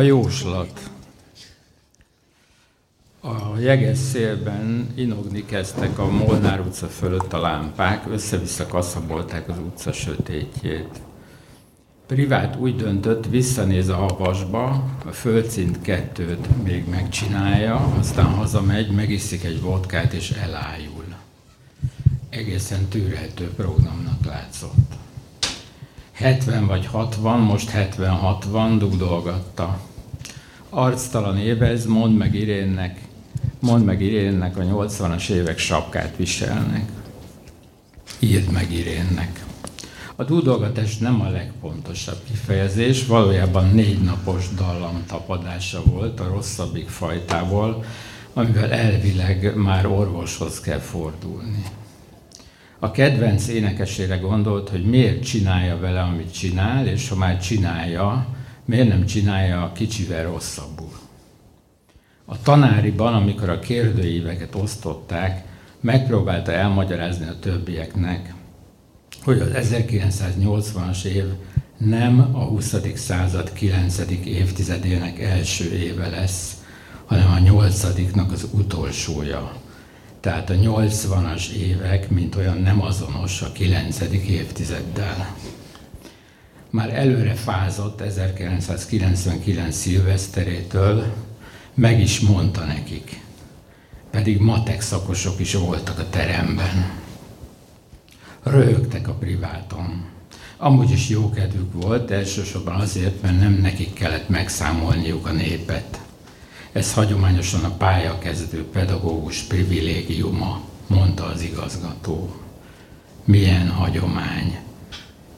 A jóslat. A jeges szélben inogni kezdtek a Molnár utca fölött a lámpák, össze-vissza kaszabolták az utca sötétjét. Privát úgy döntött, visszanéz a havasba, a földszint kettőt még megcsinálja, aztán hazamegy, megiszik egy vodkát és elájul. Egészen tűrhető programnak látszott. 70 vagy 60, most 70-60 dugdolgatta. Arctalan évez, mond meg Irénnek, mond meg Irénnek, a 80-as évek sapkát viselnek. Írd meg Irénnek. A dúdolgatás nem a legpontosabb kifejezés, valójában négy napos dallam tapadása volt a rosszabbik fajtából, amivel elvileg már orvoshoz kell fordulni. A kedvenc énekesére gondolt, hogy miért csinálja vele, amit csinál, és ha már csinálja, miért nem csinálja kicsivel rosszabbul. A tanáriban, amikor a kérdőíveket osztották, megpróbálta elmagyarázni a többieknek, hogy az 1980-as év nem a 20. század 9. évtizedének első éve lesz, hanem a 8. az utolsója. Tehát a 80-as évek, mint olyan nem azonos a 9. évtizeddel. Már előre fázott 1999 szilveszterétől, meg is mondta nekik. Pedig matek szakosok is voltak a teremben röhögtek a priváton. Amúgy is jó kedvük volt, elsősorban azért, mert nem nekik kellett megszámolniuk a népet. Ez hagyományosan a pályakezdő pedagógus privilégiuma, mondta az igazgató. Milyen hagyomány.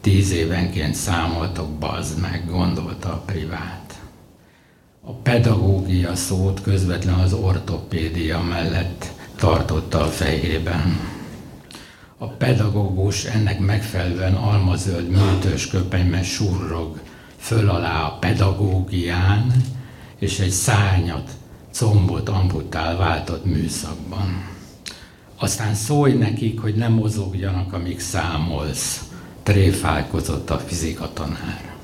Tíz évenként számoltok, bazd meg, gondolta a privát. A pedagógia szót közvetlen az ortopédia mellett tartotta a fejében a pedagógus ennek megfelelően almazöld műtős köpenyben surrog föl alá a pedagógián, és egy szárnyat, combot amputál váltott műszakban. Aztán szólj nekik, hogy nem mozogjanak, amíg számolsz, tréfálkozott a fizika tanár.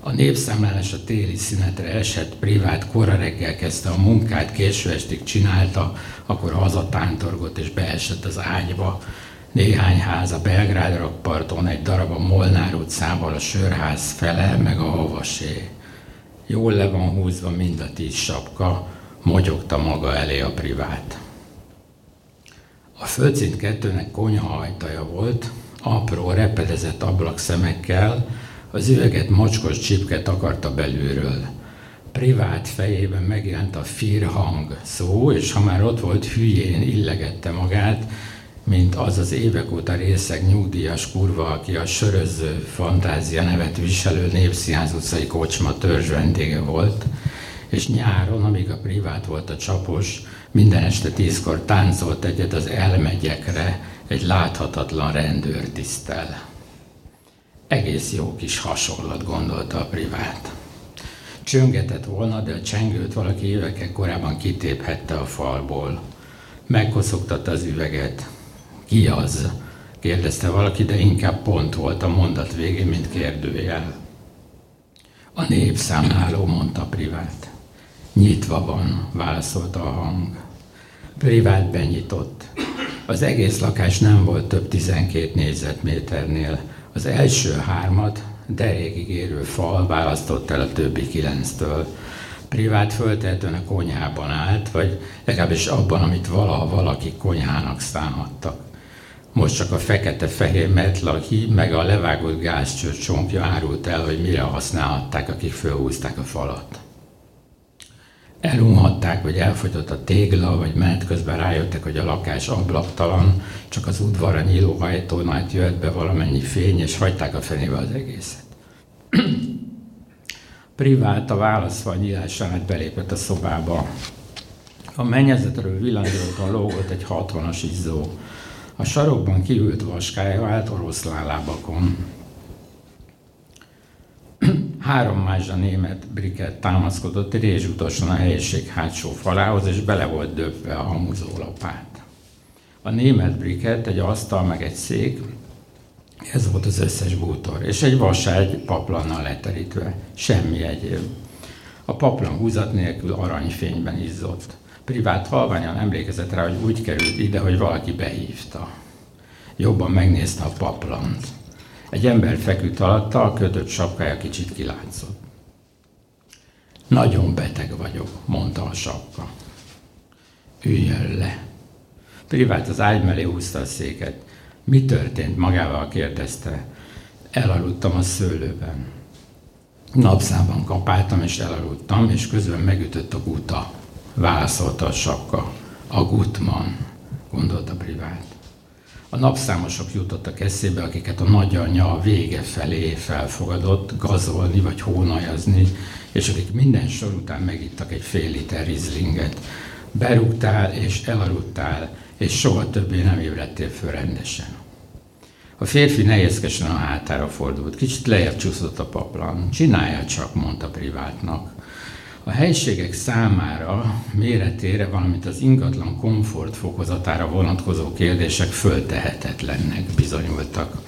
A népszámlálás a téli szünetre esett, privát kora reggel kezdte a munkát, késő estig csinálta, akkor hazatántorgott és beesett az ágyba. Néhány ház a Belgrád rakparton, egy darab a Molnár utcával, a sörház fele, meg a havasé. Jól le van húzva mind a tíz sapka, mogyogta maga elé a privát. A földszint kettőnek konyha ajtaja volt, apró, repedezett ablakszemekkel, az üveget mocskos csipke takarta belülről. Privát fejében megjelent a hang szó, és ha már ott volt, hülyén illegette magát, mint az az évek óta részeg nyugdíjas kurva, aki a söröző fantázia nevet viselő Népszínház utcai kocsma törzs vendége volt, és nyáron, amíg a privát volt a csapos, minden este tízkor táncolt egyet az elmegyekre egy láthatatlan rendőrtisztel. Egész jó kis hasonlat, gondolta a privát. Csöngetett volna, de a csengőt valaki évekkel korábban kitéphette a falból. Megkoszogtatta az üveget. Ki az? kérdezte valaki, de inkább pont volt a mondat végén, mint kérdőjel. A népszámláló, mondta privát. Nyitva van, válaszolta a hang. Privát benyitott. Az egész lakás nem volt több 12 négyzetméternél. Az első hármat derékig érő fal választott el a többi kilenctől. Privát föltehetően a konyhában állt, vagy legalábbis abban, amit valaha valaki konyhának szánhattak. Most csak a fekete-fehér metlahi, meg a levágott gázcső csonkja árult el, hogy mire használhatták, akik fölhúzták a falat elunhatták, vagy elfogyott a tégla, vagy menet közben rájöttek, hogy a lakás ablaktalan, csak az udvarra nyíló ajtón át jött be valamennyi fény, és hagyták a fenébe az egészet. Privát a válaszfal nyílásán át belépett a szobába. A mennyezetről villanyolton lógott egy hatvanas izzó. A sarokban kiült vaskája állt oroszlán lábakon. Három mázsa német briket támaszkodott rézsutasan a helység hátsó falához, és bele volt döbbe a hamuzólapát. A német briket, egy asztal meg egy szék, Ez volt az összes bútor, és egy vaságy paplannal leterítve, semmi egyéb. A paplan húzat nélkül aranyfényben izzott. Privát halványan emlékezett rá, hogy úgy került ide, hogy valaki behívta. Jobban megnézte a paplant. Egy ember feküdt alatta, a kötött sapkája kicsit kilátszott. Nagyon beteg vagyok, mondta a sapka. Üljön le. Privát az ágy mellé húzta a széket. Mi történt? Magával kérdezte. Elaludtam a szőlőben. Napszában kapáltam és elaludtam, és közben megütött a guta. Válaszolta a sapka. A gutman, gondolta privát. A napszámosok jutottak eszébe, akiket a nagyanyja a vége felé felfogadott gazolni vagy hónajazni, és akik minden sor után megittak egy fél liter rizlinget. Berúgtál és elaludtál, és soha többé nem ébredtél föl rendesen. A férfi nehézkesen a hátára fordult, kicsit lejjebb csúszott a paplan. Csinálja csak, mondta privátnak. A helységek számára, méretére, valamint az ingatlan komfort fokozatára vonatkozó kérdések föltehetetlennek bizonyultak.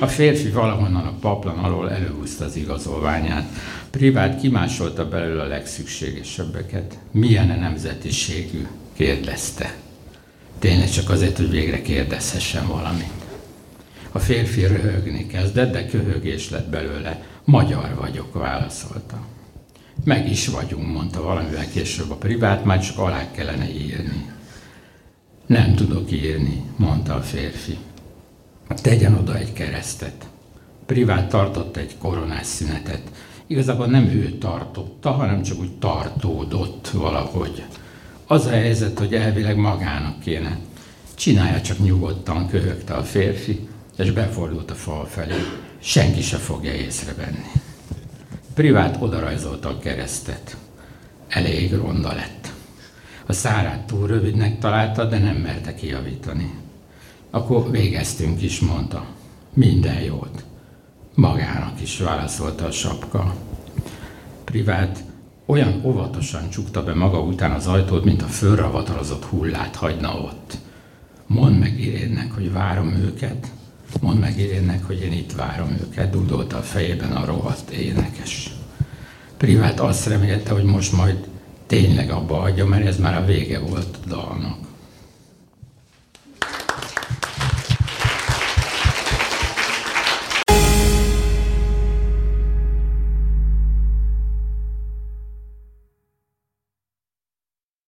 A férfi valahonnan a paplan alól előhúzta az igazolványát. Privát kimásolta belőle a legszükségesebbeket. Milyen a nemzetiségű? kérdezte. Tényleg csak azért, hogy végre kérdezhessen valamit. A férfi röhögni kezdett, de köhögés lett belőle. Magyar vagyok, válaszolta. Meg is vagyunk, mondta valamivel később a privát, már csak alá kellene írni. Nem tudok írni, mondta a férfi. Tegyen oda egy keresztet. Privát tartott egy koronás szünetet. Igazából nem ő tartotta, hanem csak úgy tartódott valahogy. Az a helyzet, hogy elvileg magának kéne. Csinálja csak nyugodtan, köhögte a férfi, és befordult a fal felé. Senki se fogja észrevenni. Privát odarajzolta a keresztet. Elég ronda lett. A szárát túl rövidnek találta, de nem merte kijavítani. Akkor végeztünk is, mondta. Minden jót. Magának is válaszolta a sapka. Privát olyan óvatosan csukta be maga után az ajtót, mint a fölravatalozott hullát hagyna ott. Mondd meg Irénnek, hogy várom őket, Mondd meg Irénnek, hogy én itt várom őket, dudolta a fejében a rohadt énekes. Privát azt remélte, hogy most majd tényleg abba adja, mert ez már a vége volt a dalnak.